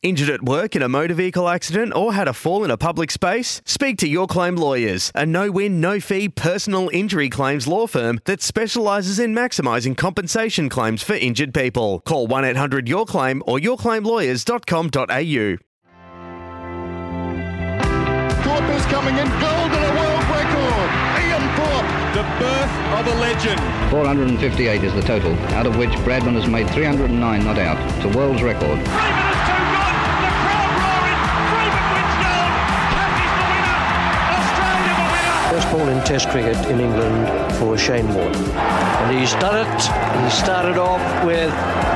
Injured at work in a motor vehicle accident or had a fall in a public space? Speak to Your Claim Lawyers, a no win, no fee personal injury claims law firm that specialises in maximising compensation claims for injured people. Call 1 800 Your Claim or yourclaimlawyers.com.au. Thorpe is coming in, gold and a world record. Ian Thorpe. The birth of a legend. 458 is the total, out of which Bradman has made 309 not out. It's a world's record. First ball in Test cricket in England for Shane Warne. And he's done it. He started off with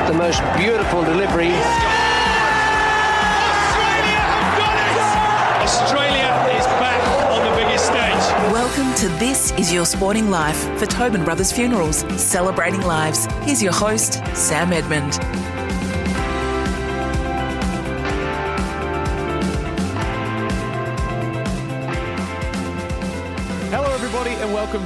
the most beautiful delivery. Australia have done it. Australia is back on the biggest stage. Welcome to This Is Your Sporting Life for Tobin Brothers Funerals, celebrating lives. Here's your host, Sam Edmund.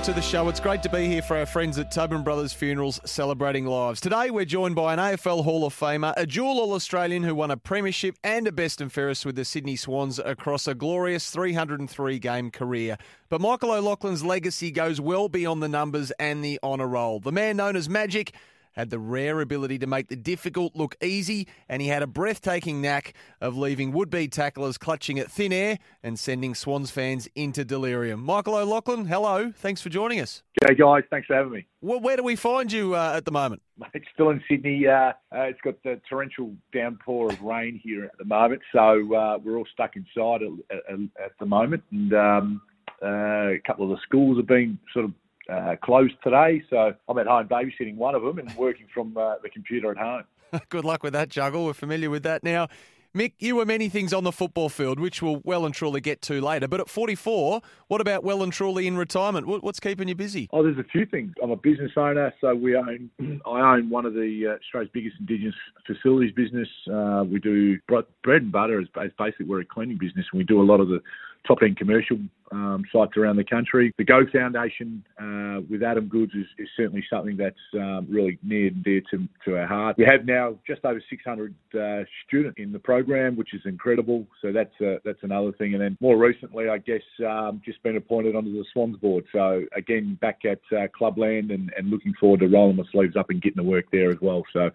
To the show. It's great to be here for our friends at Tobin Brothers Funerals celebrating lives. Today, we're joined by an AFL Hall of Famer, a dual All Australian who won a Premiership and a Best and Fairest with the Sydney Swans across a glorious 303 game career. But Michael O'Loughlin's legacy goes well beyond the numbers and the honour roll. The man known as Magic had the rare ability to make the difficult look easy, and he had a breathtaking knack of leaving would be tacklers clutching at thin air and sending Swans fans into delirium. Michael O'Loughlin, hello. Thanks for joining us. G'day, guys. Thanks for having me. Well, where do we find you uh, at the moment? It's still in Sydney. Uh, uh, it's got the torrential downpour of rain here at the moment, so uh, we're all stuck inside at, at, at the moment. And um, uh, a couple of the schools have been sort of uh, closed today, so I'm at home babysitting one of them and working from uh, the computer at home. Good luck with that juggle. We're familiar with that now. Mick, you were many things on the football field, which we'll well and truly get to later. But at 44, what about well and truly in retirement? What's keeping you busy? Oh, there's a few things. I'm a business owner, so we own. I own one of the uh, Australia's biggest Indigenous facilities business. Uh, we do bread and butter. Is basically we're a cleaning business, and we do a lot of the top end commercial um, sites around the country. The Go Foundation uh, with Adam Goodes is, is certainly something that's um, really near and dear to, to our heart. We have now just over 600 uh, students in the program, which is incredible. So that's uh, that's another thing. And then more recently, I guess, um, just been appointed onto the Swans board. So again, back at uh, Clubland and, and looking forward to rolling my sleeves up and getting to work there as well. So.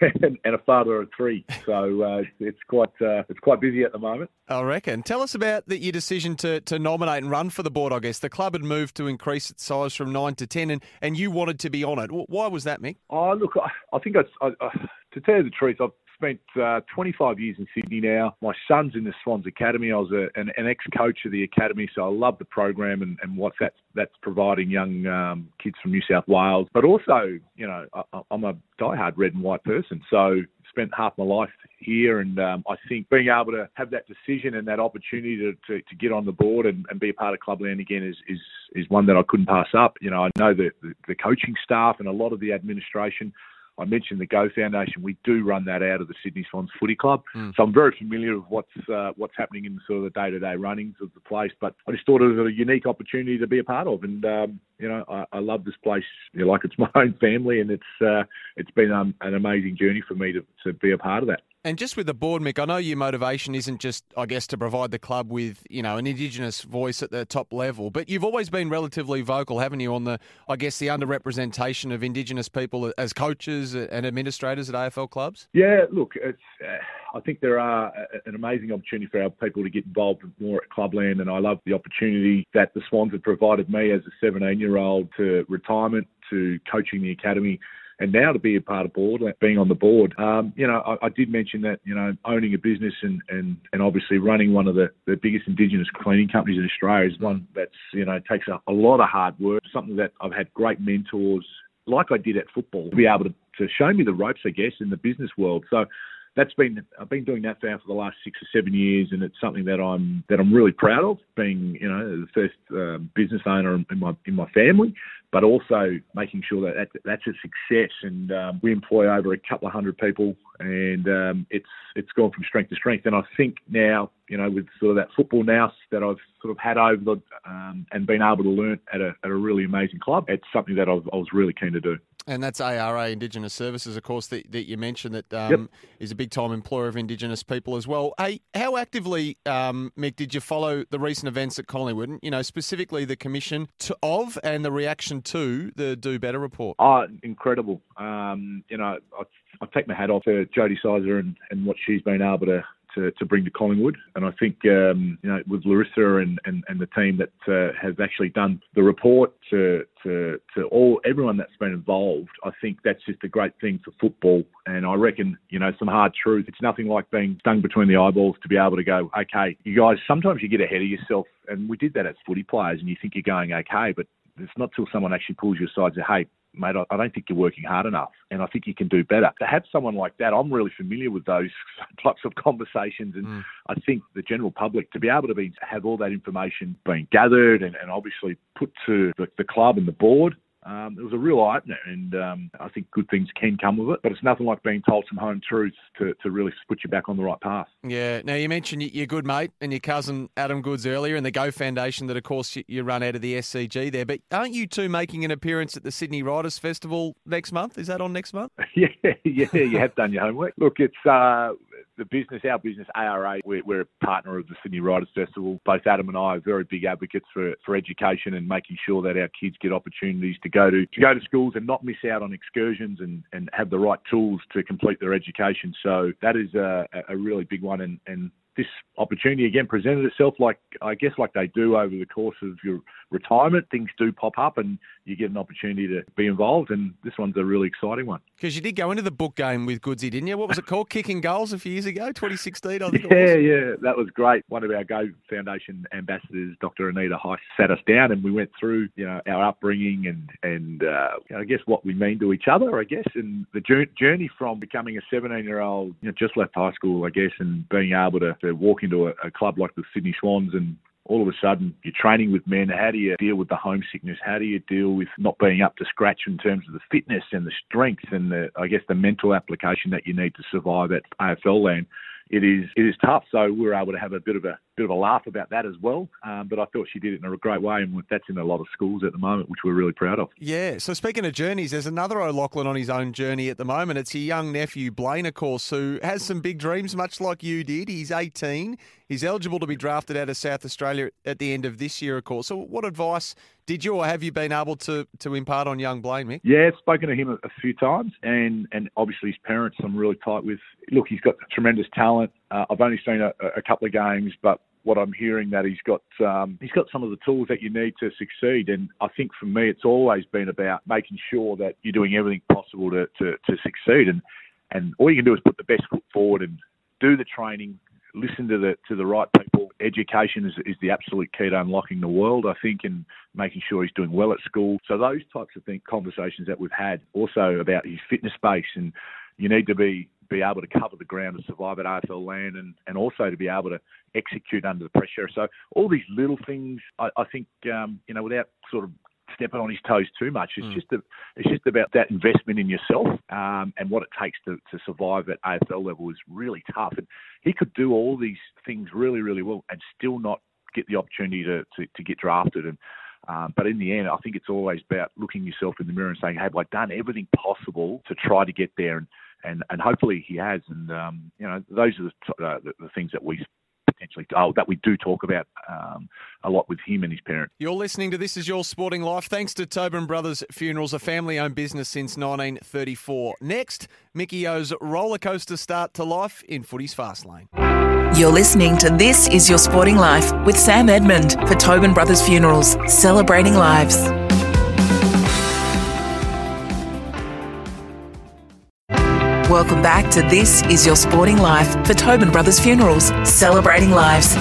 and, a father of three, so uh, it's quite uh, it's quite busy at the moment. I reckon. Tell us about the, your decision to, to nominate and run for the board, I guess. The club had moved to increase its size from 9 to 10, and, and you wanted to be on it. Why was that, Mick? Oh, look, I, I think I, I, I, to tell you the truth, I've spent uh, 25 years in Sydney now. My son's in the Swans Academy. I was a, an, an ex-coach of the academy, so I love the program and, and what that's that's providing young um, kids from New South Wales. But also, you know, I, I'm a diehard red and white person, so spent half my life here, and um, I think being able to have that decision and that opportunity to, to, to get on the board and, and be a part of Clubland again is, is is one that I couldn't pass up. You know, I know the, the, the coaching staff and a lot of the administration. I mentioned the Go Foundation. We do run that out of the Sydney Swans Footy Club, so I'm very familiar with what's uh, what's happening in sort of the day-to-day runnings of the place. But I just thought it was a unique opportunity to be a part of, and um, you know, I, I love this place. You know, like it's my own family, and it's uh, it's been um, an amazing journey for me to, to be a part of that. And just with the board, Mick, I know your motivation isn't just, I guess, to provide the club with, you know, an Indigenous voice at the top level, but you've always been relatively vocal, haven't you, on the, I guess, the underrepresentation of Indigenous people as coaches and administrators at AFL clubs? Yeah, look, it's. Uh, I think there are an amazing opportunity for our people to get involved more at Clubland, and I love the opportunity that the Swans have provided me as a 17-year-old to retirement, to coaching the academy. And now to be a part of board, being on the board, um, you know, I, I did mention that, you know, owning a business and, and, and obviously running one of the, the biggest Indigenous cleaning companies in Australia is one that's, you know, takes a, a lot of hard work, something that I've had great mentors like I did at football to be able to, to show me the ropes, I guess, in the business world. So that's been I've been doing that now for the last six or seven years, and it's something that I'm that I'm really proud of. Being you know the first uh, business owner in my in my family, but also making sure that, that that's a success. And um, we employ over a couple of hundred people, and um, it's it's gone from strength to strength. And I think now, you know, with sort of that football nous that I've sort of had over the um, and been able to learn at a, at a really amazing club, it's something that I was, I was really keen to do. And that's ARA Indigenous Services, of course, that, that you mentioned that um, Yep. is a big time employer of Indigenous people as well. Hey, how actively, um, Mick, did you follow the recent events at Collingwood? You know, specifically the commission to, of and the reaction to the Do Better report. Oh, incredible. Um, you know, I, I take my hat off to Jodie Sizer and, and what she's been able to, to, to bring to Collingwood. And I think, um, you know, with Larissa and, and, and the team that uh, has actually done the report to, to, to all everyone that's been involved, I think that's just a great thing for football. And I reckon, you know, some hard truth. It's nothing like being stung between the eyeballs to be able to go, okay, you guys, sometimes you get ahead of yourself. And we did that as footy players and you think you're going okay, but it's not till someone actually pulls you aside and hey, mate, I, I don't think you're working hard enough, and I think you can do better. To have someone like that, I'm really familiar with those types of conversations, and mm. I think the general public to be able to be have all that information being gathered and, and obviously put to the, the club and the board. Um, it was a real eye opener, and um, I think good things can come of it. But it's nothing like being told some home truths to, to really put you back on the right path. Yeah. Now, you mentioned your good mate and your cousin Adam Goodes earlier, and the Go Foundation that, of course, you run out of the SCG there. But aren't you two making an appearance at the Sydney Writers Festival next month? Is that on next month? yeah, yeah, you have done your homework. Look, it's uh, the business, our business, ARA. We're, we're a partner of the Sydney Writers Festival. Both Adam and I are very big advocates for, for education and making sure that our kids get opportunities to go to to go to schools and not miss out on excursions and, and have the right tools to complete their education. So that is a, a really big one, and, and this opportunity again presented itself like I guess like they do over the course of your retirement. Things do pop up and you get an opportunity to be involved and this one's a really exciting one. Because you did go into the book game with Goodsy, didn't you? What was it called? Kicking goals a few years ago, 2016, I think it Yeah, was. yeah, that was great. One of our Go Foundation ambassadors, Dr. Anita Heiss, sat us down and we went through, you know, our upbringing and and uh, I guess what we mean to each other, I guess, and the journey from becoming a 17 year old, you know, just left high school, I guess, and being able to, to walk into a, a club like the Sydney Swans and all of a sudden you're training with men. How do you deal with the homesickness? How do you deal with not being up to scratch in terms of the fitness and the strength and the, I guess, the mental application that you need to survive at AFL land? It is it is tough. So we were able to have a bit of a bit of a laugh about that as well. Um, but I thought she did it in a great way, and that's in a lot of schools at the moment, which we're really proud of. Yeah. So speaking of journeys, there's another O'Loughlin on his own journey at the moment. It's your young nephew Blaine, of course, who has some big dreams, much like you did. He's 18. He's eligible to be drafted out of South Australia at the end of this year, of course. So, what advice did you or have you been able to to impart on young Blaine, Mick? Yeah, I've spoken to him a, a few times, and and obviously his parents I'm really tight with. Look, he's got tremendous talent. Uh, I've only seen a, a couple of games, but what I'm hearing that he's got um, he's got some of the tools that you need to succeed. And I think for me, it's always been about making sure that you're doing everything possible to to, to succeed. And and all you can do is put the best foot forward and do the training. Listen to the to the right people. Education is, is the absolute key to unlocking the world, I think, and making sure he's doing well at school. So those types of thing, conversations that we've had, also about his fitness base, and you need to be be able to cover the ground to survive at AFL land, and and also to be able to execute under the pressure. So all these little things, I, I think, um, you know, without sort of stepping on his toes too much. It's just a, it's just about that investment in yourself um, and what it takes to, to survive at AFL level is really tough. And he could do all these things really, really well and still not get the opportunity to, to, to get drafted. And um, but in the end, I think it's always about looking yourself in the mirror and saying, "Hey, have I done everything possible to try to get there?" And and, and hopefully he has. And um, you know, those are the, uh, the, the things that we potentially oh, that we do talk about um, a lot with him and his parents. You're listening to This Is Your Sporting Life. Thanks to Tobin Brothers Funerals, a family owned business since 1934. Next, Mickey O's roller coaster start to life in footy's fast lane. You're listening to This Is Your Sporting Life with Sam Edmund for Tobin Brothers Funerals, celebrating lives. Welcome back to This Is Your Sporting Life for Tobin Brothers Funerals, celebrating lives.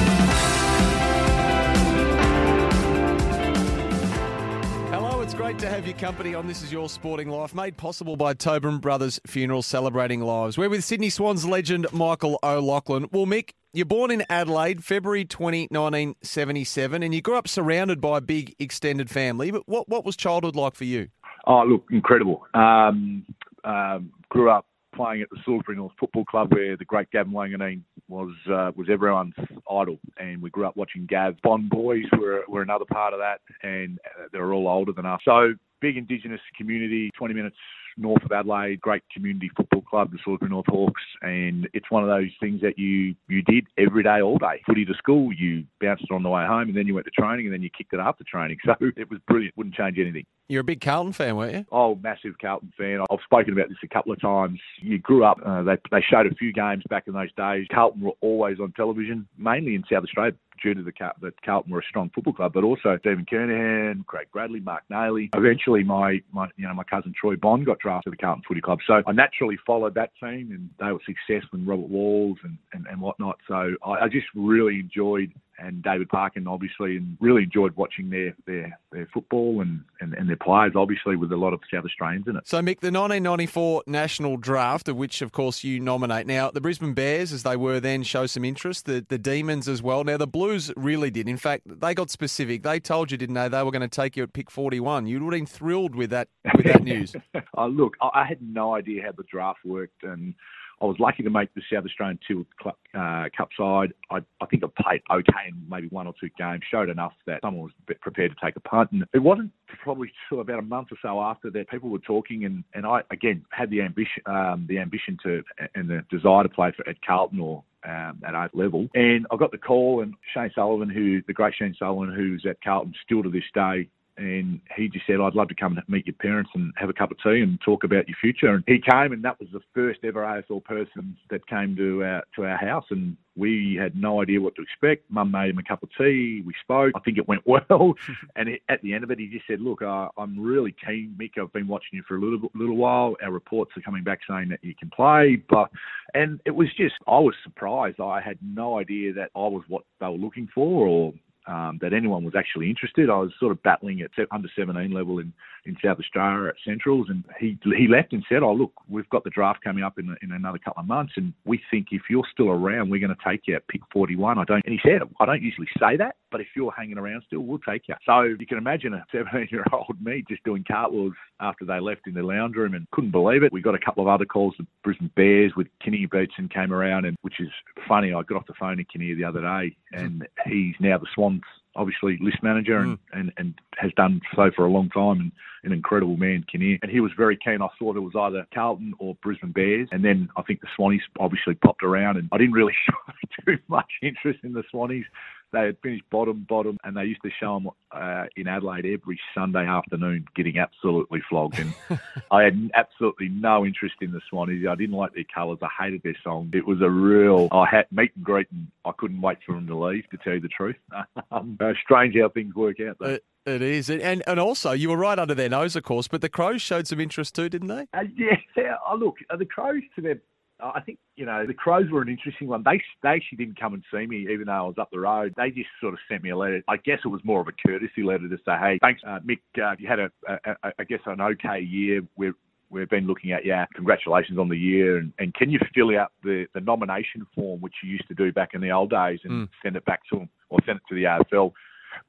Hello, it's great to have you your company on This Is Your Sporting Life, made possible by Tobin Brothers Funeral Celebrating Lives. We're with Sydney Swans legend Michael O'Loughlin. Well, Mick, you're born in Adelaide, February 20, 1977, and you grew up surrounded by a big extended family. But what, what was childhood like for you? Oh, look, incredible. Um, um, grew up playing at the Salisbury North Football Club, where the great Gavin Wanganeen was uh, was everyone's idol, and we grew up watching Gav. Bond boys were were another part of that, and uh, they were all older than us. So big Indigenous community, 20 minutes north of Adelaide, great community football club, the Salisbury North Hawks, and it's one of those things that you you did every day, all day. Footy to school, you bounced it on the way home, and then you went to training, and then you kicked it after training. So it was brilliant. Wouldn't change anything. You're a big Carlton fan, weren't you? Oh, massive Carlton fan. I've spoken about this a couple of times. You grew up, uh, they, they showed a few games back in those days. Carlton were always on television, mainly in South Australia due to the that Carlton were a strong football club, but also Stephen Kernahan, Craig Bradley, Mark Naley. Eventually, my, my you know my cousin Troy Bond got drafted to the Carlton Footy Club, so I naturally followed that team, and they were successful. And Robert Walls and, and, and whatnot. So I, I just really enjoyed and David Parkin, obviously, and really enjoyed watching their their, their football and, and, and their players, obviously, with a lot of South Australians in it. So, Mick, the 1994 national draft, of which, of course, you nominate. Now, the Brisbane Bears, as they were then, show some interest. The the Demons as well. Now, the Blues really did. In fact, they got specific. They told you, didn't they? They were going to take you at pick 41. You would have been thrilled with that with that news. oh, look, I had no idea how the draft worked and I was lucky to make the South Australian Two uh, Cup side. I, I think I played okay in maybe one or two games, showed enough that someone was prepared to take a punt. And it wasn't probably till about a month or so after that people were talking, and, and I again had the ambition, um, the ambition to and the desire to play for at Carlton or um, at eighth level. And I got the call, and Shane Sullivan, who the great Shane Sullivan, who's at Carlton still to this day, and he just said, I'd love to come and meet your parents and have a cup of tea and talk about your future. And he came, and that was the first ever AFL person that came to our to our house, and we had no idea what to expect. Mum made him a cup of tea. We spoke. I think it went well. and at the end of it, he just said, "Look, uh, I'm really keen, Mick. I've been watching you for a little little while. Our reports are coming back saying that you can play, but." And it was just, I was surprised. I had no idea that I was what they were looking for, or um, that anyone was actually interested. I was sort of battling at under 17 level in, in South Australia at Centrals, and he he left and said, "Oh look, we've got the draft coming up in in another couple of months, and we think if you're still around, we're going to take you at pick 41." I don't, and he said, "I don't usually say that, but if you're hanging around still, we'll take you." So you can imagine a 17 year old me just doing cartwheels after they left in the lounge room and couldn't believe it. We got a couple of other calls. The Brisbane Bears with Kinnear Beatson came around, and which is funny. I got off the phone to Kinnear the other day, and he's now the Swans obviously list manager and, mm. and, and has done so for a long time and an incredible man, Kinnear. And he was very keen. I thought it was either Carlton or Brisbane Bears. And then I think the Swannies obviously popped around and I didn't really show too much interest in the Swannies they had finished bottom, bottom, and they used to show them uh, in Adelaide every Sunday afternoon, getting absolutely flogged. And I had absolutely no interest in the Swannies. I didn't like their colours. I hated their song. It was a real. I had meet and greet, and I couldn't wait for them to leave. To tell you the truth, um, uh, strange how things work out. Though. It, it is, and and also you were right under their nose, of course. But the Crows showed some interest too, didn't they? Uh, yeah. Oh, look, uh, the Crows to their I think you know the Crows were an interesting one. They they actually didn't come and see me, even though I was up the road. They just sort of sent me a letter. I guess it was more of a courtesy letter to say, "Hey, thanks, uh, Mick. Uh, you had a, a, a, I guess an okay year. We're we've been looking at, yeah, congratulations on the year. And, and can you fill out the, the nomination form, which you used to do back in the old days, and mm. send it back to them or send it to the AFL?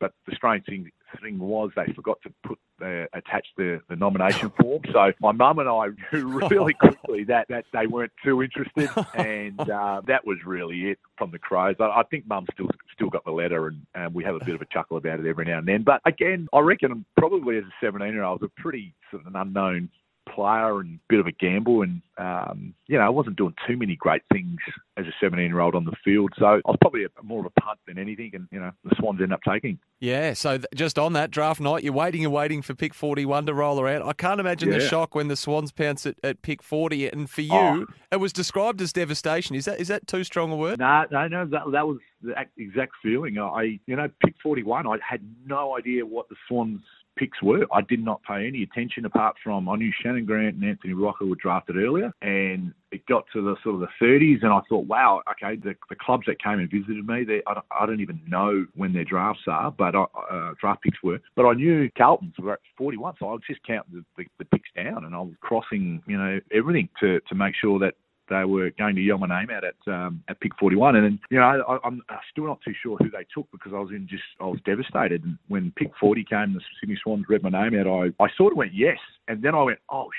But the strange thing thing was they forgot to put uh, attach the, the nomination form. So my mum and I knew really quickly that, that they weren't too interested, and uh, that was really it from the Crows. I, I think mum still still got the letter, and, and we have a bit of a chuckle about it every now and then. But again, I reckon probably as a 17 year old, I was a pretty sort of an unknown player and bit of a gamble. And, um, you know, I wasn't doing too many great things as a 17 year old on the field. So I was probably a, more of a punt than anything. And, you know, the Swans end up taking. Yeah. So just on that draft night, you're waiting and waiting for pick 41 to roll around. I can't imagine yeah. the shock when the Swans pounce at, at pick 40. And for you, oh. it was described as devastation. Is that is that too strong a word? No, no, no. That, that was the exact feeling. I, you know, pick 41, I had no idea what the Swans picks were. I did not pay any attention apart from I knew Shannon Grant and Anthony Rocca were drafted earlier, and it got to the sort of the 30s, and I thought, wow, okay, the, the clubs that came and visited me, they, I don't, I don't even know when their drafts are, but I, uh, draft picks were. But I knew Carlton's were at 41, so I was just counting the, the, the picks down, and I was crossing, you know, everything to to make sure that they were going to yell my name out at um, at pick 41, and then, you know I, I'm still not too sure who they took because I was in just I was devastated. And when pick 40 came, the Sydney Swans read my name out. I I sort of went yes, and then I went oh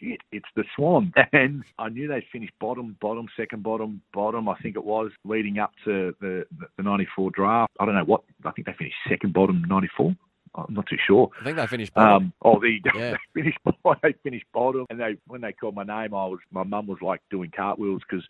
shit, it's the Swans. And I knew they'd finished bottom, bottom, second bottom, bottom, I think it was, leading up to the, the 94 draft. I don't know what, I think they finished second bottom 94. I'm not too sure. I think they finished bottom. Um, oh, the, yeah. they finished. They finished bottom, and they when they called my name, I was my mum was like doing cartwheels because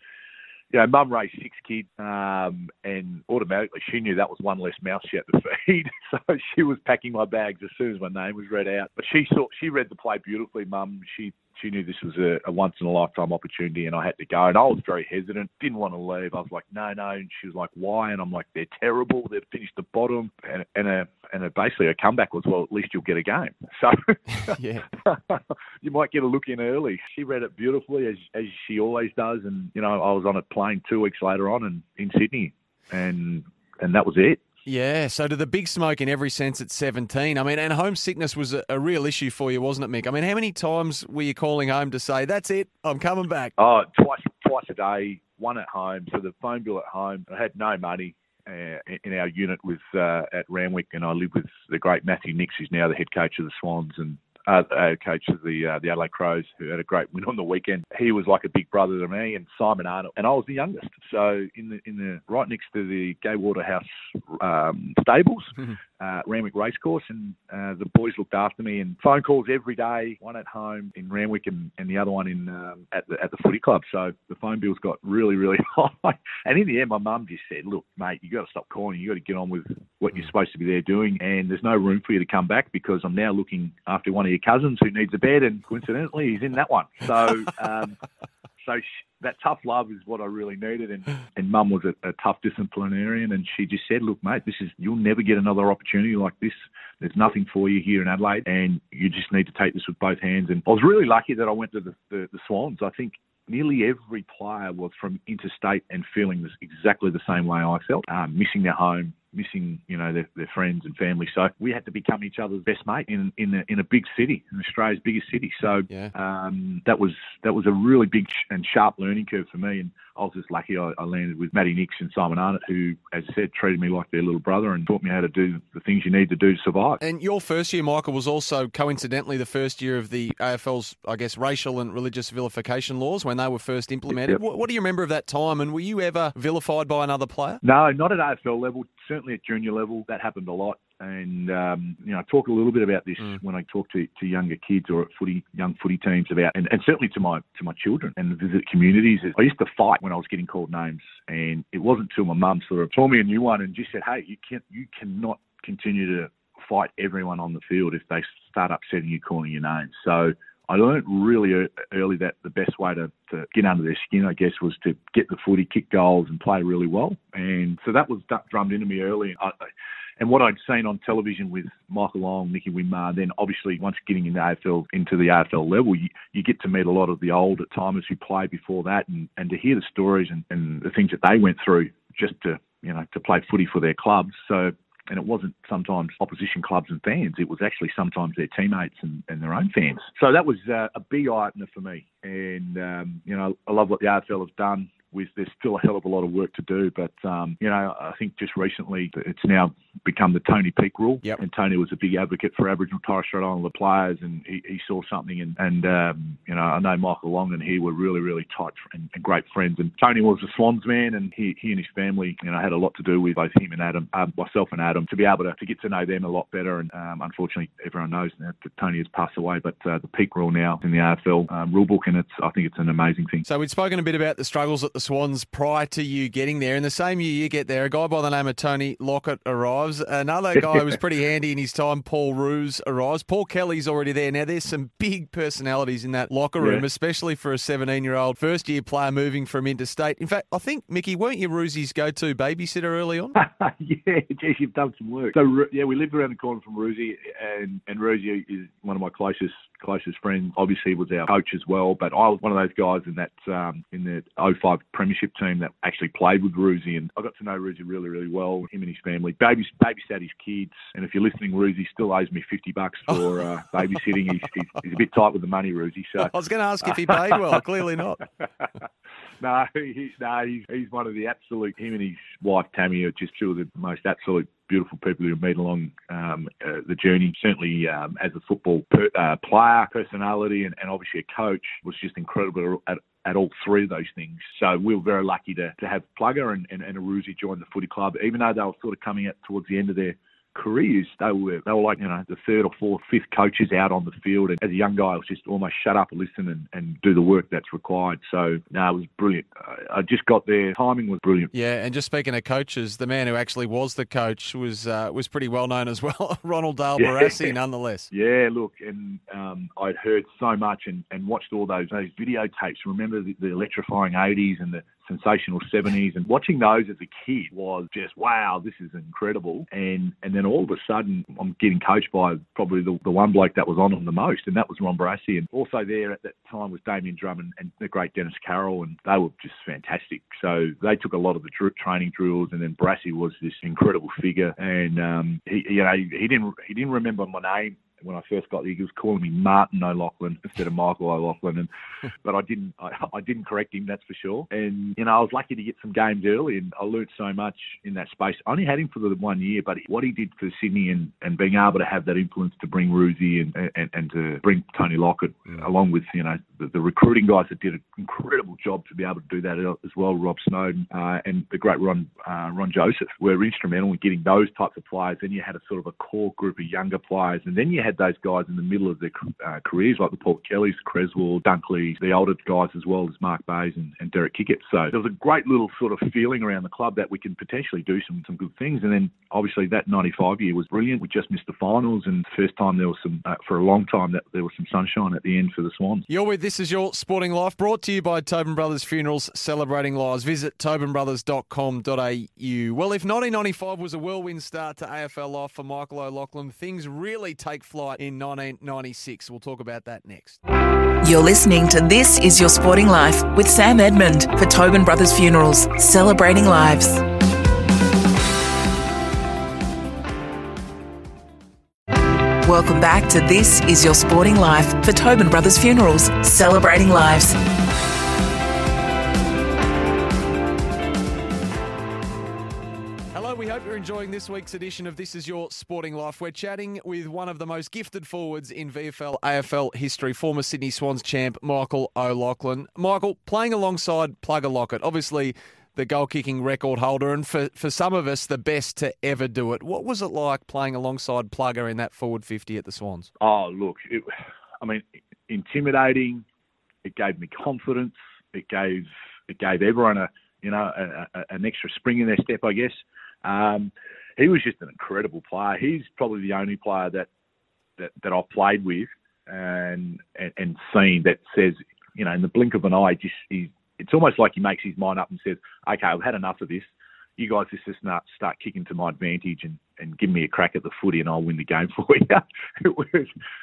you know, mum raised six kids, um, and automatically she knew that was one less mouth she had to feed. so she was packing my bags as soon as my name was read out. But she saw, she read the play beautifully, mum. She she knew this was a, a once in a lifetime opportunity, and I had to go. And I was very hesitant, didn't want to leave. I was like, no, no. And she was like, why? And I'm like, they're terrible. They've finished the bottom, and, and a and a, basically a comeback was, well, at least you'll get a game. So yeah, you might get a look in early. She read it beautifully as as she always does, and you know, I was on a plane two weeks later on and in Sydney, and and that was it. Yeah, so to the big smoke in every sense at 17. I mean, and homesickness was a, a, real issue for you, wasn't it, Mick? I mean, how many times were you calling home to say, that's it, I'm coming back? Oh, twice, twice a day, one at home. So the phone bill at home, I had no money. Uh, in our unit was uh, at Randwick, and I lived with the great Matthew Nicks, who's now the head coach of the Swans, and uh, coach of the uh, the Adelaide Crows, who had a great win on the weekend. He was like a big brother to me, and Simon Arnott, and I was the youngest. So in the in the right next to the Gay Waterhouse um, stables, mm-hmm. Uh, Randwick Racecourse, and uh, the boys looked after me. And phone calls every day, one at home in Randwick, and, and the other one in um, at the at the footy club. So the phone bills got really really high. And in the end, my mum just said, "Look, mate, you got to stop calling. You got to get on with what you're supposed to be there doing, and there's no room for you to come back because I'm now looking after one of your cousins who needs a bed, and coincidentally, he's in that one. So, um, so that tough love is what I really needed. And and Mum was a, a, tough disciplinarian, and she just said, "Look, mate, this is you'll never get another opportunity like this. There's nothing for you here in Adelaide, and you just need to take this with both hands." And I was really lucky that I went to the, the, the Swans. I think nearly every player was from interstate and feeling this exactly the same way I felt, um, missing their home, missing, you know, their, their friends and family. So we had to become each other's best mate in in a, in a big city, in Australia's biggest city. So yeah. um, that was that was a really big and sharp learning curve for me. And I was just lucky I, I landed with Matty Nicks and Simon Arnott, who, as I said, treated me like their little brother and taught me how to do the things you need to do to survive. And your first year, Michael, was also coincidentally the first year of the AFL's, I guess, racial and religious vilification laws when they were first implemented. Yep. What, what do you remember of that time? And were you ever vilified by another player? No, not at AFL level. Certainly at junior level, that happened a lot and um, you know, I talk a little bit about this mm. when I talk to, to younger kids or at footy young footy teams about, and, and certainly to my to my children and visit communities. I used to fight when I was getting called names, and it wasn't until my mum sort of told me a new one and just said, "Hey, you can't, you cannot continue to fight everyone on the field if they start upsetting you, calling your names." So I learned really early that the best way to, to get under their skin, I guess, was to get the footy, kick goals, and play really well. And so that was drummed into me early. And what I'd seen on television with Michael Long, Nicky Winmar, then obviously once getting into AFL into the AFL level, you, you get to meet a lot of the older timers who played before that, and, and to hear the stories and, and the things that they went through just to you know to play footy for their clubs. So and it wasn't sometimes opposition clubs and fans. It was actually sometimes their teammates and, and their own fans. So that was uh, a big eye opener for me. And um, you know, I love what the AFL has done with there's still a hell of a lot of work to do. But um, you know, I think just recently it's now become the Tony Peek rule. Yep. And Tony was a big advocate for Aboriginal Torres Strait Islander players, and he, he saw something. And, and um, you know, I know Michael Long and he were really, really tight and, and, great friends. And Tony was a Swans man, and he, he and his family, you know, had a lot to do with both him and Adam, uh, myself and Adam, to be able to, to get to know them a lot better. And um, unfortunately, everyone knows now that Tony has passed away, but uh, the Peek rule now in the AFL um, rulebook, and it's I think it's an amazing thing. So we'd spoken a bit about the struggles at the Swans prior to you getting there. In the same year you get there, a guy by the name of Tony Lockett arrives. Another guy who was pretty handy in his time, Paul Roos, arrives. Paul Kelly's already there. Now, there's some big personalities in that locker room, Yeah. especially for a 17 year old first year player moving from interstate. In fact, I think, Mickey, weren't you Roosy's go to babysitter early on? yeah, geez, you've done some work. So yeah, we lived around the corner from Roosy, and and Roosy is one of my closest closest friends. Obviously, was our coach as well. But I was one of those guys in that um, in the 05 Premiership team that actually played with Roosy, and I got to know Roosy really really well. Him and his family, babys babysat his kids. And if you're listening, Roosy still owes me 50 bucks for uh, babysitting. He's, he's, he's a bit tight with the money, Roosy. So I was going to ask if he paid well. Clearly not. no, he, no, he's, he's one of the absolute. Him and his wife Tammy are just two of the most absolute beautiful people who meet along um, uh, the journey. Certainly, um, as a football per, uh, player, personality, and, and obviously a coach, was just incredible at, at all three of those things. So we were very lucky to, to have Plugger and, and, and Aruzi join the footy club, even though they were sort of coming out towards the end of their careers, they were they were like you know the third or fourth, fifth coaches out on the field. And as a young guy, I was just almost shut up listen and, and do the work that's required. So no, it was brilliant. I, I just got there. Timing was brilliant. Yeah, and just speaking of coaches, the man who actually was the coach was uh, was pretty well known as well, Ronald Dale Yeah. Barassi, nonetheless. Yeah, look, and um, I'd heard so much and, and watched all those those videotapes. Remember the, the electrifying 80s and the sensational 70s, and watching those as a kid was just wow, this is incredible. And and then all of a sudden, I'm getting coached by probably the, the one bloke that was on them the most, and that was Ron Barassi. And also there at that time was Damien Drummond and the great Dennis Carroll, and they were just fantastic. So they took a lot of the training drills, and then Barassi was this incredible figure, and um, he you know he didn't he didn't remember my name when I first got there, he was calling me Martin O'Loughlin instead of Michael O'Loughlin, and but I didn't I, I didn't correct him, that's for sure. And you know I was lucky to get some games early, and I learnt so much in that space. I only had him for the one year, but what he did for Sydney and, and being able to have that influence to bring Roosy and, and and to bring Tony Lockett along with you know the, the recruiting guys that did an incredible job to be able to do that as well, Rob Snowden uh, and the great Ron uh, Ron Joseph were instrumental in getting those types of players. Then you had a sort of a core group of younger players, and then you had those guys in the middle of their uh, careers, like the Paul Kellys, Cresswell, Dunkley, the older guys as well as Mark Bayes and, and Derek Kickett. So there was a great little sort of feeling around the club that we can potentially do some, some good things. And then obviously that 95 year was brilliant. We just missed the finals, and first time there was some, uh, for a long time, that there was some sunshine at the end for the Swans. You're with This Is Your Sporting Life, brought to you by Tobin Brothers Funerals, celebrating lives. Visit tobinbrothers.com.au. Well, if 1995 was a whirlwind start to AFL life for Michael O'Loughlin, things really take flight in 1996. We'll talk about that next. You're listening to This Is Your Sporting Life with Sam Edmund for Tobin Brothers Funerals, celebrating lives. Welcome back to This Is Your Sporting Life for Tobin Brothers Funerals, celebrating lives. Enjoying this week's edition of This Is Your Sporting Life. We're chatting with one of the most gifted forwards in VFL AFL history, former Sydney Swans champ Michael O'Loughlin. Michael, playing alongside Plugger Lockett, obviously the goal kicking record holder, and for, for some of us, the best to ever do it. What was it like playing alongside Plugger in that forward 50 at the Swans? Oh, look, it, I mean, intimidating. It gave me confidence. It gave it gave everyone a you know a, a, an extra spring in their step, I guess. Um, he was just an incredible player. He's probably the only player that that, that I've played with and, and and seen that says, you know, in the blink of an eye, just he, it's almost like he makes his mind up and says, okay, I've had enough of this. You guys just just start, start kicking to my advantage and, and give me a crack at the footy and I'll win the game for you. it was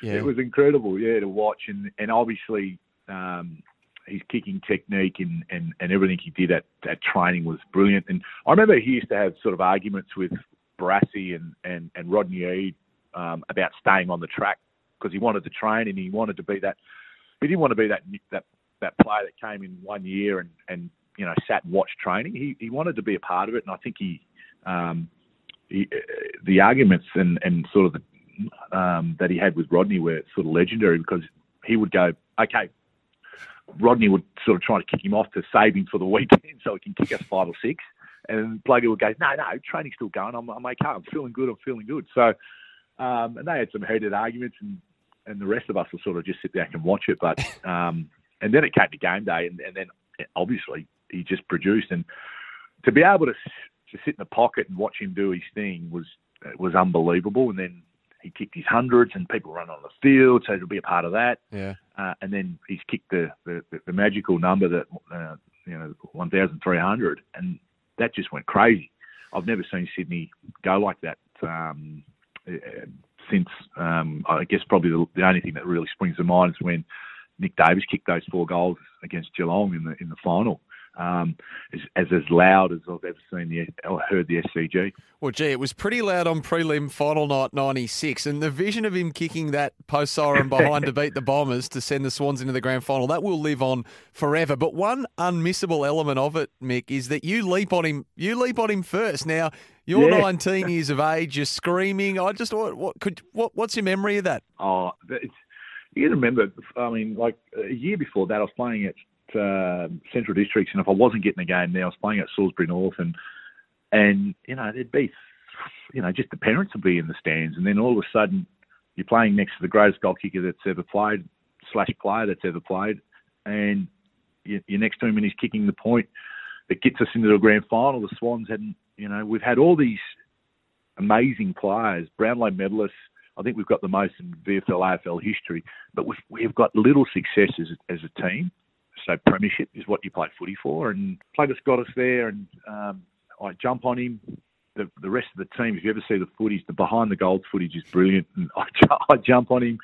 Yeah. it was incredible, yeah, to watch and and obviously um, his kicking technique and, and, and everything he did at, at training was brilliant. And I remember he used to have sort of arguments with Barassi and, and, and Rodney Eade um, about staying on the track because he wanted to train and he wanted to be that. He didn't want to be that that that player that came in one year and, and you know sat and watched training. He he wanted to be a part of it, and I think he, um, he uh, the arguments and, and sort of the, um, that he had with Rodney were sort of legendary because he would go, okay, Rodney would sort of try to kick him off to save him for the weekend so he can kick us five or six. And Plugger would go, no, no, training's still going. I'm, I'm okay. I'm feeling good. I'm feeling good. So, um, and they had some heated arguments, and, and the rest of us will sort of just sit back and watch it. But, um, and then it came to game day, and, and then obviously he just produced. And to be able to to sit in the pocket and watch him do his thing was was unbelievable. And then he kicked his hundreds, and people run on the field, so to be a part of that. Yeah. Uh, and then he's kicked the the, the magical number that uh, you know one thousand three hundred, and that just went crazy. I've never seen Sydney go like that um, since. Um, I guess probably the, the only thing that really springs to mind is when Nick Davis kicked those four goals against Geelong in the in the final um, as, as, as loud as I've ever seen the or heard the SCG. Well, gee, it was pretty loud on prelim final night '96, and the vision of him kicking that post siren behind to beat the Bombers to send the Swans into the grand final that will live on forever. But one unmissable element of it, Mick, is that you leap on him. You leap on him first. Now you're yeah. 19 years of age. You're screaming. I just what, what could what what's your memory of that? Oh, it's, you remember. I mean, like a year before that, I was playing at uh, Central Districts, and if I wasn't getting a game there, I was playing at Salisbury North, and and you know there'd be, you know, just the parents would be in the stands, and then all of a sudden you're playing next to the greatest goal kicker that's ever played, slash player that's ever played, and you're next to him and he's kicking the point that gets us into the grand final. The Swans hadn't, you know, we've had all these amazing players, Brownlow medalists. I think we've got the most in VFL AFL history, but we've we've got little successes as a team so premiership is what you play footy for. And Plugger's got us there, and um, I jump on him. The, the rest of the team, if you ever see the footage, the behind the goals footage is brilliant. And I, I jump on him.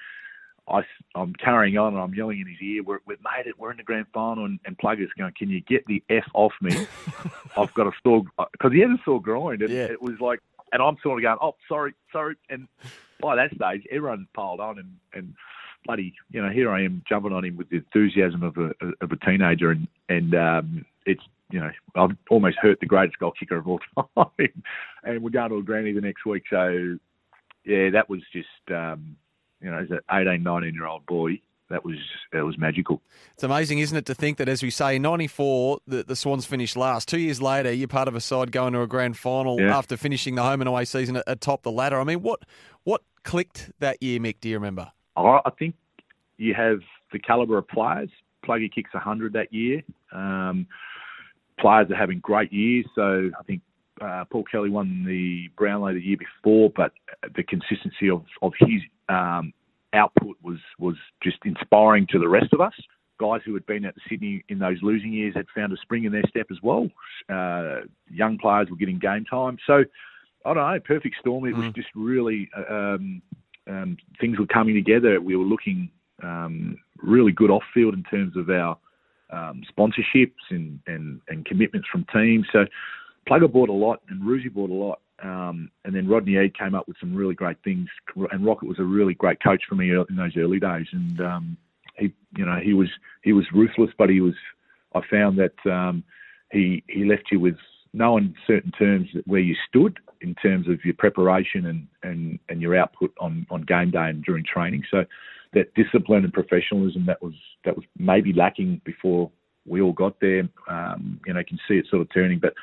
I, am carrying on and I'm yelling in his ear, we're, we've made it, we're in the grand final. And, and Plugger's going, can you get the F off me? I've got a sore, because he had a sore groin. And yeah. it was like, and I'm sort of going, oh, sorry, sorry. And by that stage, everyone's piled on and, and bloody, you know, here I am jumping on him with the enthusiasm of a of a teenager, and and um, it's you know I've almost hurt the greatest goal kicker of all time, and we're going to a granny the next week. So yeah, that was just um, you know as an 18, 19 year old boy. That was that was magical. It's amazing, isn't it, to think that as we say, in '94, the, the Swans finished last. Two years later, you're part of a side going to a grand final yeah. after finishing the home and away season atop the ladder. I mean, what what clicked that year, Mick? Do you remember? I think you have the calibre of players. Pluggy kicks 100 that year. Um, players are having great years. So I think uh, Paul Kelly won the Brownlow the year before, but the consistency of, of his um, output was, was just inspiring to the rest of us. Guys who had been at Sydney in those losing years had found a spring in their step as well. Uh, young players were getting game time. So I don't know, perfect storm. It mm. was just really uh, um, um, things were coming together. We were looking um, really good off field in terms of our um, sponsorships and, and, and commitments from teams. So Plugger bought a lot and Roosie bought a lot. Um, and then Rodney Eade came up with some really great things. And Rocket was a really great coach for me in those early days. And um, he, you know, he was he was ruthless, but he was. I found that um, he he left you with no uncertain terms where you stood in terms of your preparation and, and, and your output on, on game day and during training. So that discipline and professionalism that was that was maybe lacking before we all got there. Um, you know, you can see it sort of turning, but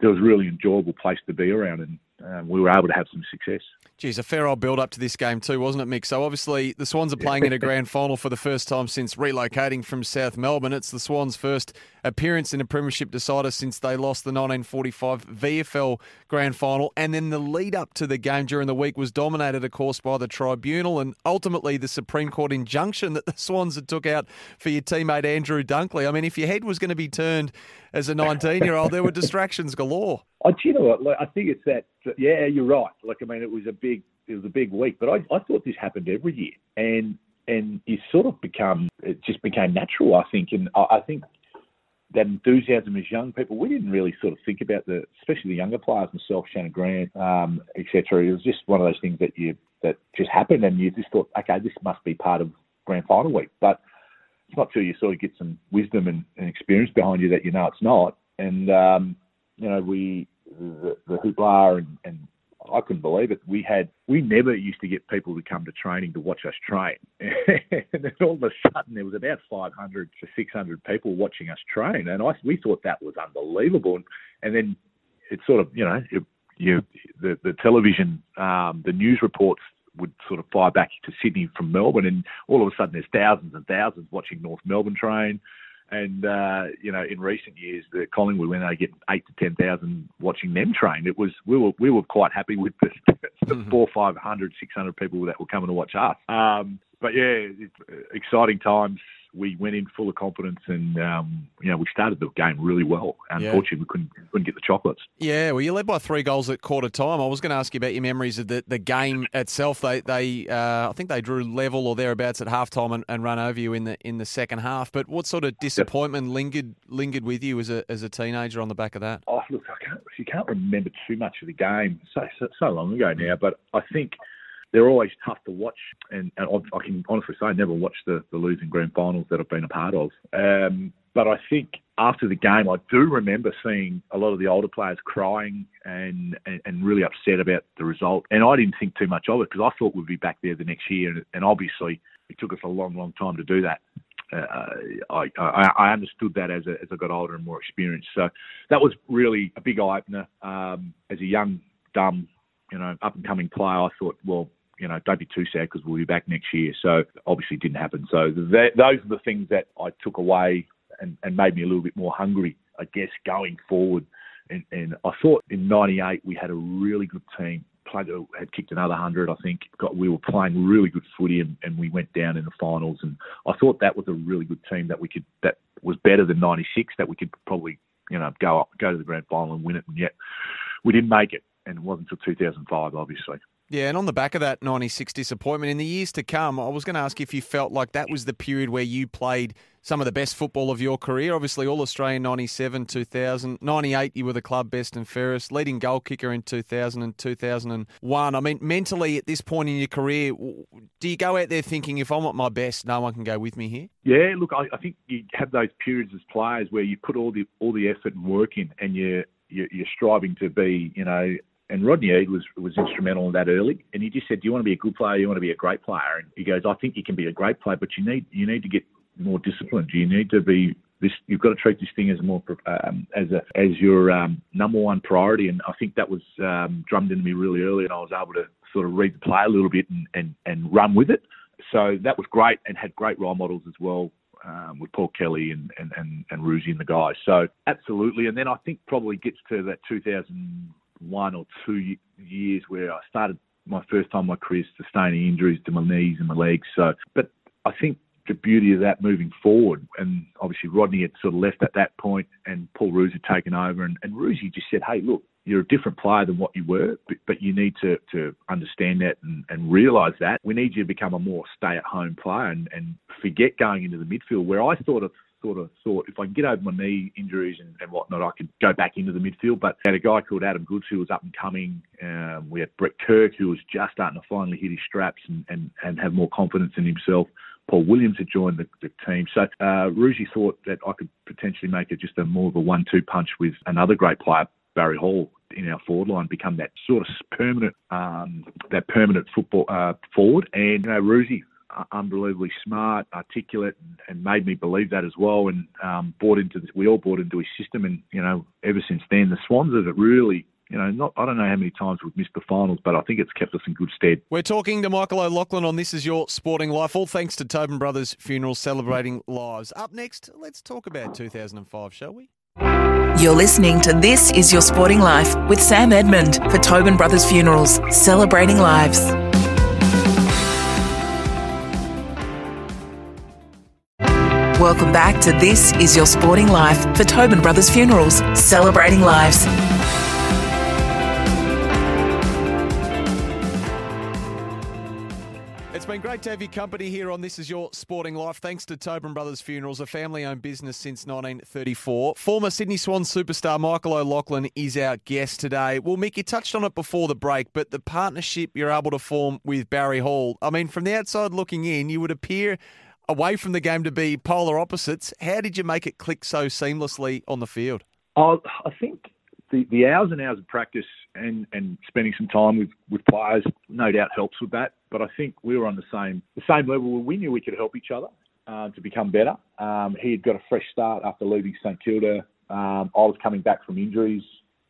there was a really enjoyable place to be around, and um, we were able to have some success. Geez, a fair old build up to this game too, wasn't it, Mick? So obviously the Swans are playing in a grand final for the first time since relocating from South Melbourne. It's the Swans' first appearance in a premiership decider since they lost the 1945 VFL grand final. And then the lead up to the game during the week was dominated, of course, by the tribunal and ultimately the Supreme Court injunction that the Swans had took out for your teammate Andrew Dunkley. I mean, if your head was going to be turned as a 19 year old, there were distractions galore. I, do you know what? Like, I think it's that. Yeah, you're right. Like, I mean, it was a big, it was a big week, but I, I thought this happened every year, and and you sort of become, it just became natural. I think, and I, I think that enthusiasm as young people, we didn't really sort of think about the, especially the younger players, myself, Shannon Grant, um, etc. It was just one of those things that you that just happened, and you just thought, okay, this must be part of grand final week, but it's not till you sort of get some wisdom and, and experience behind you that you know it's not. And um, you know, we the, the hoopla and, and I couldn't believe it. We had we never used to get people to come to training to watch us train, and then all of a sudden there was about 500 to 600 people watching us train, and I we thought that was unbelievable. And, and then it sort of you know it, you the the television um, the news reports would sort of fly back to Sydney from Melbourne, and all of a sudden there's thousands and thousands watching North Melbourne train And uh, you know, in recent years, the Collingwood when they get eight to ten thousand watching them train, it was we were we were quite happy with the, the mm-hmm. four, five hundred, six hundred people that were coming to watch us. Um, but yeah, it's uh, exciting times we went in full of confidence, and um, you know we started the game really well. Unfortunately, yeah. we couldn't couldn't get the chocolates. Yeah, well, you led by three goals at quarter time. I was going to ask you about your memories of the, the game itself. They they uh, I think they drew level or thereabouts at halftime and, and run over you in the in the second half. But what sort of disappointment yep. lingered lingered with you as a as a teenager on the back of that? Oh, look, I can't you can't remember too much of the game so so, so long ago now, but I think they're always tough to watch, and, and I can honestly say I never watched the, the losing grand finals that I've been a part of. Um, but I think after the game, I do remember seeing a lot of the older players crying and, and, and really upset about the result. And I didn't think too much of it because I thought we'd be back there the next year. And, and obviously, it took us a long, long time to do that. Uh, I, I, I understood that as, a, as I got older and more experienced. So that was really a big eye opener. Um, as a young, dumb, you know, up and coming player, I thought, well, you know, don't be too sad because we'll be back next year. So obviously didn't happen. So that, those are the things that I took away and, and made me a little bit more hungry, I guess, going forward. And, and I thought in '98 we had a really good team. Played, uh, had kicked another hundred, I think. Got we were playing really good footy, and, and we went down in the finals. And I thought that was a really good team that we could that was better than '96. That we could probably you know go up, go to the grand final and win it. And yet we didn't make it, and it wasn't until 2005, obviously. Yeah, and on the back of that 96 disappointment, in the years to come, I was going to ask if you felt like that was the period where you played some of the best football of your career. Obviously, All Australian 97, 2000, 98, you were the club best and fairest, leading goal kicker in 2000 and 2001. I mean, mentally at this point in your career, do you go out there thinking, if I'm at my best, no one can go with me here? Yeah, look, I, I think you have those periods as players where you put all the all the effort and work in, and you're, you're striving to be, you know, and Rodney Eade was was instrumental in that early. And he just said, "Do you want to be a good player? You want to be a great player?" And he goes, "I think you can be a great player, but you need you need to get more disciplined. You need to be this. You've got to treat this thing as more um, as a as your um, number one priority." And I think that was um, drummed into me really early, and I was able to sort of read the play a little bit and and, and run with it. So that was great, and had great role models as well. Um, with Paul Kelly and, and, and, and Roosy and the guys. So absolutely. And then I think probably gets to that 2000, one or two years where I started my first time in my career sustaining injuries to my knees and my legs. So, but I think the beauty of that moving forward, and obviously Rodney had sort of left at that point, and Paul Roos had taken over, and, and Roosy just said, "Hey, look, you're a different player than what you were, but, but you need to, to understand that and, and realise that. We need you to become a more stay-at-home player and, and forget going into the midfield, where I thought of sort of thought if I can get over my knee injuries and, and whatnot, I could go back into the midfield. But had a guy called Adam Goodes who was up and coming. Um, we had Brett Kirk who was just starting to finally hit his straps and, and, and have more confidence in himself. Paul Williams had joined the, the team. So uh, thought that I could potentially make it just a more of a one-two punch with another great player, Barry Hall, in our forward line, become that sort of permanent, um, that permanent football uh, forward. And you know, Roosy unbelievably smart, articulate, and, and, made me believe that as well. And um, bought into this. We all bought into his system, and you know, ever since then, the Swans have really. You know, not I don't know how many times we've missed the finals, but I think it's kept us in good stead. We're talking to Michael O'Loughlin on This Is Your Sporting Life, all thanks to Tobin Brothers Funerals celebrating lives. Up next, let's talk about 2005, shall we? You're listening to This Is Your Sporting Life with Sam Edmund for Tobin Brothers Funerals, celebrating lives. Welcome back to This Is Your Sporting Life for Tobin Brothers Funerals, celebrating lives. It's been great to have your company here on This Is Your Sporting Life. Thanks to Tobin Brothers Funerals, a family owned business since 1934. Former Sydney Swans superstar Michael O'Loughlin is our guest today. Well, Mick, you touched on it before the break, but the partnership you're able to form with Barry Hall, I mean, from the outside looking in, you would appear away from the game to be polar opposites. How did you make it click so seamlessly on the field? I, I think the, the hours and hours of practice and, and spending some time with, with players no doubt helps with that. But I think we were on the same the same level where we knew we could help each other uh, to become better. Um, he had got a fresh start after leaving St Kilda. Um, I was coming back from injuries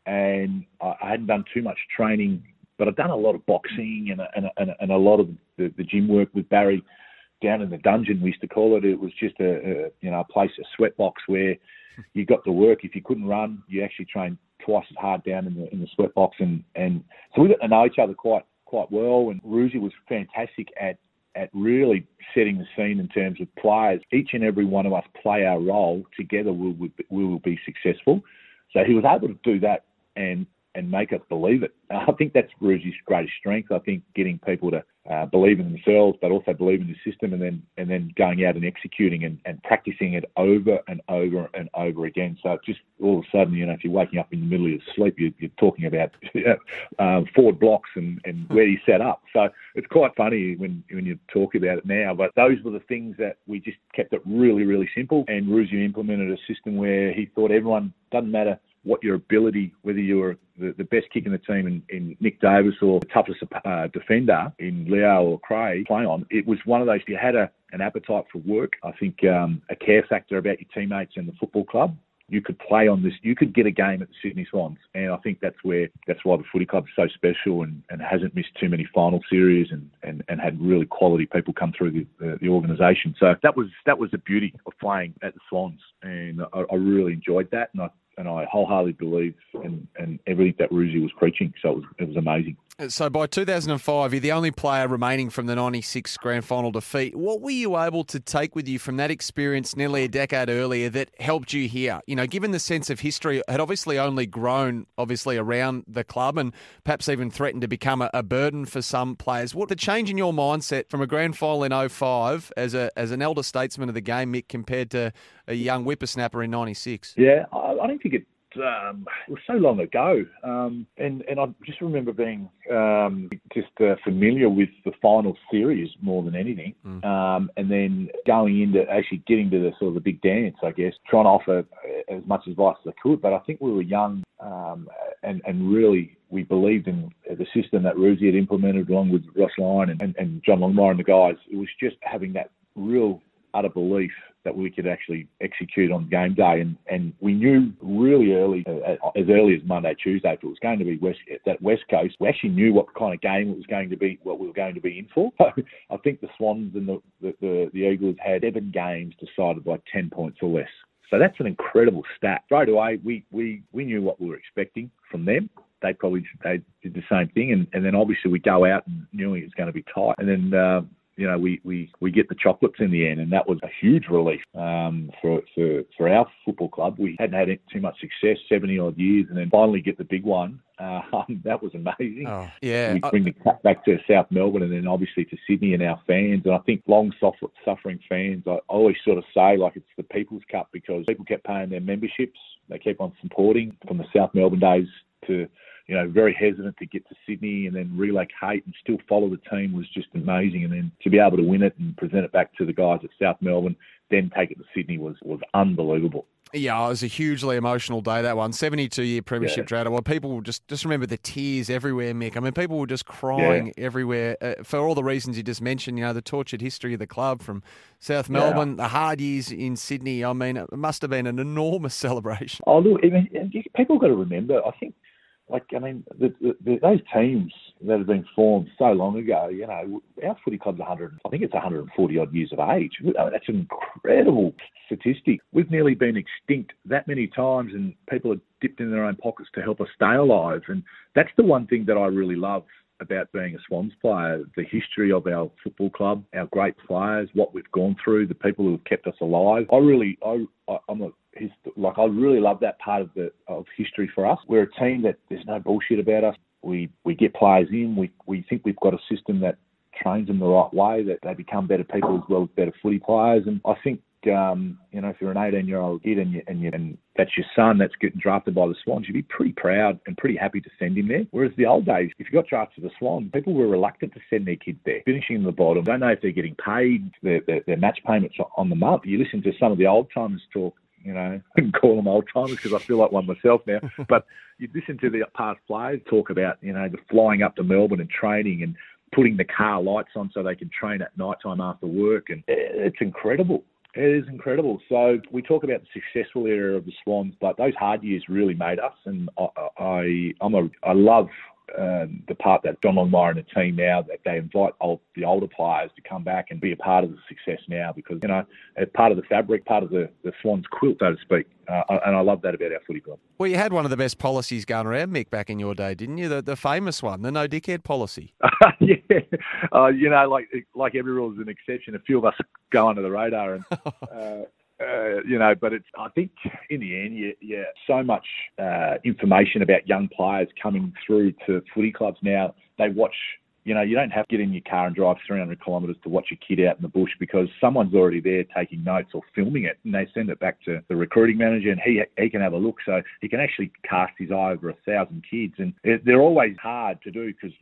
and I, I hadn't done too much training, but I'd done a lot of boxing and a, and a, and a, lot of the, the gym work with Barry down in the dungeon. We used to call it. It was just a, a you know a place, a sweatbox where you got to work. If you couldn't run, you actually trained twice as hard down in the in the sweatbox, and and so we got to know each other quite quite well. And Roosy was fantastic at at really setting the scene in terms of players. Each and every one of us play our role together. We will we will be successful. So he was able to do that and and make us believe it. I think that's Roosy's greatest strength. I think getting people to uh, believe in themselves, but also believe in the system, and then and then going out and executing and, and practicing it over and over and over again. So just all of a sudden, you know, if you're waking up in the middle of your sleep, you're, you're talking about uh, forward blocks and, and where you set up. So it's quite funny when when you talk about it now. But those were the things that we just kept it really really simple. And Roosy implemented a system where he thought everyone doesn't matter what your ability, whether you were the, the best kick in the team in, in Nick Davis or the toughest uh, defender in Leo or Craig play on, it was one of those, if you had a, an appetite for work, I think um, a care factor about your teammates and the football club. You could play on this. You could get a game at the Sydney Swans, and I think that's where that's why the footy club is so special and, and hasn't missed too many final series and, and, and had really quality people come through the, the, the organisation. So that was that was the beauty of playing at the Swans, and I, I really enjoyed that, and I and I wholeheartedly believe in, in everything that Roosy was preaching. So it was, it was amazing. Uh, so by 2005, you're the only player remaining from the 96 grand final defeat. What were you able to take with you from that experience nearly a decade earlier that helped you here? You know, given the sense of history had obviously only grown, obviously, around the club and perhaps even threatened to become a, a burden for some players. What the change in your mindset from a grand final in 05 as, a, as an elder statesman of the game, Mick, compared to a young whippersnapper in 96? Yeah, I, I don't think it um, it was so long ago, um, and and I just remember being um, just uh, familiar with the final series more than anything, mm. um, and then going into actually getting to the sort of the big dance, I guess, trying to offer as much advice as I could. But I think we were young, um, and and really we believed in the system that Roosy had implemented along with Ross Lyon and, and, and John Longmire and the guys. It was just having that real utter belief that we could actually execute on game day. And, and we knew really early, uh, as early as Monday, Tuesday, if it was going to be West, that West Coast, we actually knew what kind of game it was going to be, what we were going to be in for. I think the Swans and the, the, the, the Eagles had seven games decided by 10 points or less. So that's an incredible stat. Straight away, we, we, we knew what we were expecting from them they probably they did the same thing, and, and then obviously we go out and knew it was going to be tight, and then uh, you know, we, we, we get the chocolates in the end, and that was a huge relief um, for, for for our football club. We hadn't had too much success, seventy odd years, and then finally get the big one. Um, that was amazing. Oh, yeah, we bring the cup back to South Melbourne, and then obviously to Sydney and our fans. And I think long suffering fans, I always sort of say like it's the People's Cup because people kept paying their memberships, they kept on supporting from the South Melbourne days to you know, very hesitant to get to Sydney and then relocate and still follow the team was just amazing. And then to be able to win it and present it back to the guys at South Melbourne, then take it to Sydney was was unbelievable. Yeah, it was a hugely emotional day that one. Seventy-two year premiership yeah. drought. Well, people just just remember the tears everywhere, Mick. I mean, people were just crying yeah. everywhere uh, for all the reasons you just mentioned. You know, the tortured history of the club from South Melbourne, yeah. the hard years in Sydney. I mean, it must have been an enormous celebration. Oh, look, I mean, people got to remember. I think like I mean, the, the, those teams that have been formed so long ago, you know, our footy club's 100, I think it's 140 odd years of age. I mean, that's an incredible statistic. We've nearly been extinct that many times, and people have dipped in their own pockets to help us stay alive. And that's the one thing that I really love about being a Swans player, the history of our football club, our great players, what we've gone through, the people who have kept us alive. I really, I, I I'm a his, like I really love that part of the of history for us. We're a team that there's no bullshit about us. We we get players in. We we think we've got a system that trains them the right way, that they become better people as well as better footy players. And I think um, you know, if you're an 18 year old kid and, you, and, you, and that's your son that's getting drafted by the Swans, you'd be pretty proud and pretty happy to send him there. Whereas the old days, if you got drafted to the Swans, people were reluctant to send their kids there, finishing in the bottom. Don't know if they're getting paid their, their, their match payments on the month. You listen to some of the old timers talk you know, I can call them old timers because I feel like one myself now. but you listen to the past players talk about, you know, the flying up to Melbourne and training and putting the car lights on so they can train at night time after work, and it's incredible. It is incredible. So we talk about the successful era of the Swans, but those hard years really made us, and I, I I'm a I love uh, the part that John Longmire and the team now that they invite old, the older players to come back and be a part of the success now because you know it's part of the fabric, part of the, the Swans quilt, so to speak. Uh, and I love that about our footy club. Well, you had one of the best policies going around, Mick, back in your day, didn't you? The, the famous one, the no dickhead policy. yeah, uh, you know, like like every rule is an exception. A few of us go under the radar, and uh, uh, you know, but it's. I think in the end, yeah, yeah so much uh, information about young players coming through to footy clubs now. They watch. You know, you don't have to get in your car and drive 300 kilometres to watch a kid out in the bush because someone's already there taking notes or filming it, and they send it back to the recruiting manager, and he he can have a look. So he can actually cast his eye over a thousand kids, and they're always hard to do because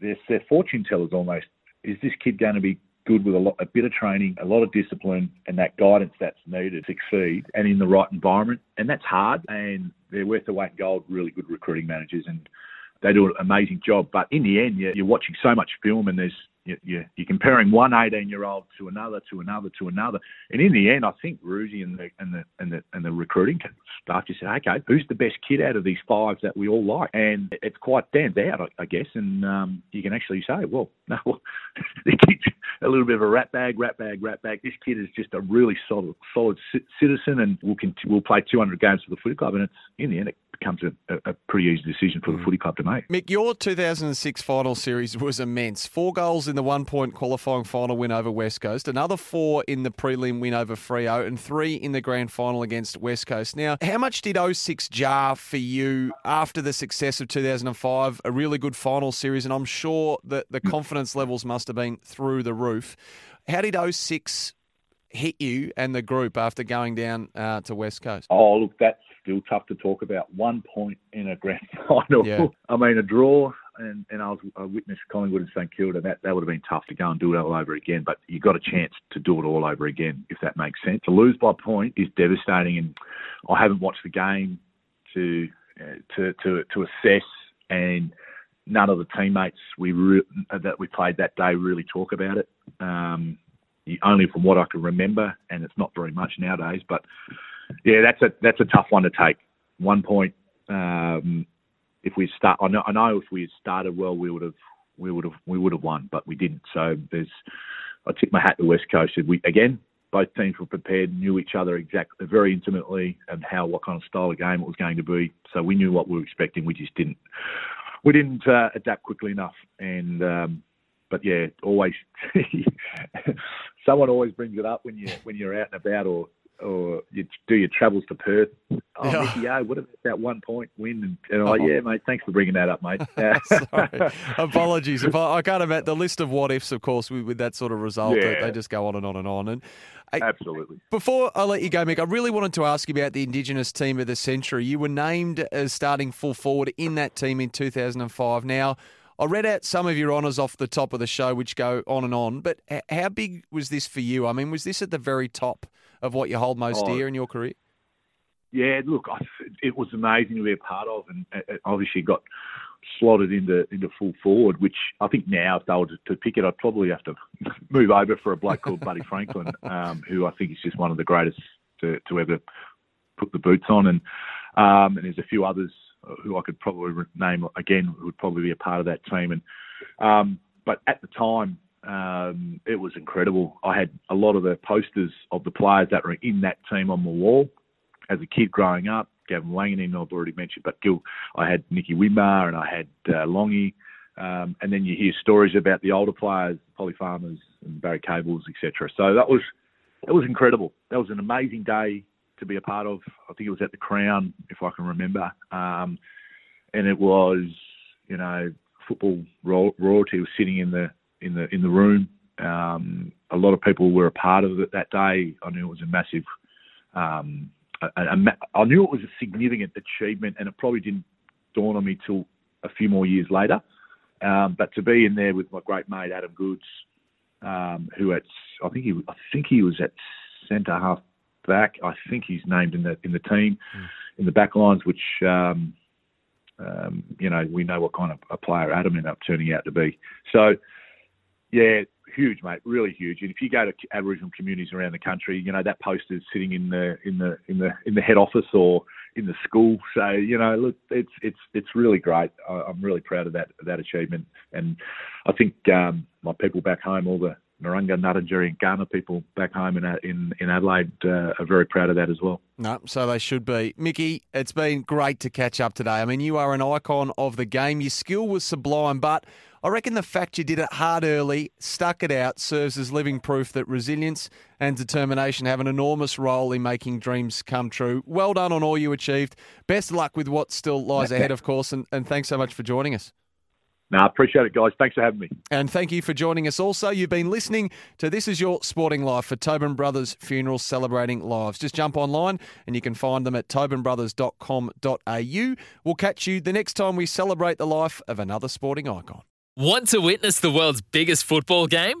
they're, they're fortune tellers almost. Is this kid going to be good with a, lot, a bit of training, a lot of discipline, and that guidance that's needed to succeed, and in the right environment. And that's hard, and they're worth the weight in gold. Really good recruiting managers, and they do an amazing job. But in the end, you're, you're watching so much film, and there's you, are comparing one 18 year old to another, to another, to another, and in the end, I think Roosy and the and the and the and the recruiting staff just said, okay, who's the best kid out of these five that we all like? And it's quite stands out, I, guess, and um, you can actually say, well, no, the kid's a little bit of a rat bag, rat bag, rat bag. This kid is just a really solid, solid citizen, and will will play 200 games for the footy club, and it's in the end, it becomes a, a, pretty easy decision for the mm. footy club to make. Mick, your 2006 final series was immense. Four goals in the one point qualifying final win over West Coast, another four in the prelim win over Freo, and three in the grand final against West Coast. Now, how much did 06 jar for you after the success of 2005? A really good final series, and I'm sure that the mm. confidence levels must have been through the roof. How did 06 hit you and the group after going down uh, to West Coast? Oh, look, that's still tough to talk about. One point in a grand final. Yeah. I mean, a draw, and, and I was a witness Collingwood and St Kilda. That that would have been tough to go and do it all over again. But you got a chance to do it all over again, if that makes sense. To lose by point is devastating, and I haven't watched the game to uh, to to to assess and. None of the teammates we re- that we played that day really talk about it. Um, only from what I can remember, and it's not very much nowadays. But yeah, that's a that's a tough one to take. One point. Um, if we start, I know, I know if we had started well, we would have we would have we would have won, but we didn't. So there's, I tip my hat to West Coast. We again, both teams were prepared, knew each other exactly very intimately, and how what kind of style of game it was going to be. So we knew what we were expecting. We just didn't we didn't uh, adapt quickly enough, and um, but yeah, always someone always brings it up when you when you're out and about or or you do your travels to Perth. Oh, yeah. Mickey, oh, what about that one point win? And, and I'm like, oh. yeah, mate, thanks for bringing that up, mate. Apologies. If I, I, can't imagine the list of what ifs, of course, with, with that sort of result, yeah. they, just go on and on and on. And I, Absolutely. Before I let you go, Mick, I really wanted to ask you about the Indigenous team of the century. You were named as starting full forward in that team in 2005. Now, I read out some of your honours off the top of the show, which go on and on. But how big was this for you? I mean, was this at the very top of what you hold most oh, dear in your career? Yeah, look, it was amazing to be a part of, and obviously got slotted into into full forward. Which I think now, if they were to, pick it, I'd probably have to move over for a bloke called Buddy Franklin, um, who I think is just one of the greatest to, to ever put the boots on, and um, and there's a few others who I could probably name again who would probably be a part of that team. And um, but at the time, um, it was incredible. I had a lot of the posters of the players that were in that team on the wall as a kid growing up. Gavin Wanganeen, I've already mentioned, but Gil, I had Nicky Winmar and I had uh, Longy. Um, and then you hear stories about the older players, Polly Farmers and Barry Cables, etc. So that was that was incredible. That was an amazing day to be a part of. I think it was at the Crown, if I can remember, um, and it was, you know, football royalty was sitting in the in the in the room. Um, a lot of people were a part of it that day. I knew it was a massive. Um, I knew it was a significant achievement, and it probably didn't dawn on me till a few more years later. Um, but to be in there with my great mate Adam Goodes, um, who at I think he I think he was at centre half back. I think he's named in the in the team, mm. in the back lines, which um, um, you know we know what kind of a player Adam ended up turning out to be. So yeah, huge, mate, really huge. And if you go to Aboriginal communities around the country, you know that poster is sitting in the in the in the in the head office or in the school. So you know, look, it's it's it's really great. I, I'm really proud of that that achievement, and I think um, my people back home, all the Narungga, Ngarrindjeri, and Kaurna people back home in in, in Adelaide uh, are very proud of that as well. No, so they should be. Mickey, it's been great to catch up today. I mean, you are an icon of the game. Your skill was sublime, but I reckon the fact you did it hard early, stuck it out, serves as living proof that resilience and determination have an enormous role in making dreams come true. Well done on all you achieved. Best of luck with what still lies ahead, of course, and, and thanks so much for joining us. No, I appreciate it, guys. Thanks for having me. And thank you for joining us also. You've been listening to This Is Your Sporting Life for Tobin Brothers Funerals Celebrating Lives. Just jump online and you can find them at tobinbrothers.com.au. We'll catch you the next time we celebrate the life of another sporting icon. Want to witness the world's biggest football game?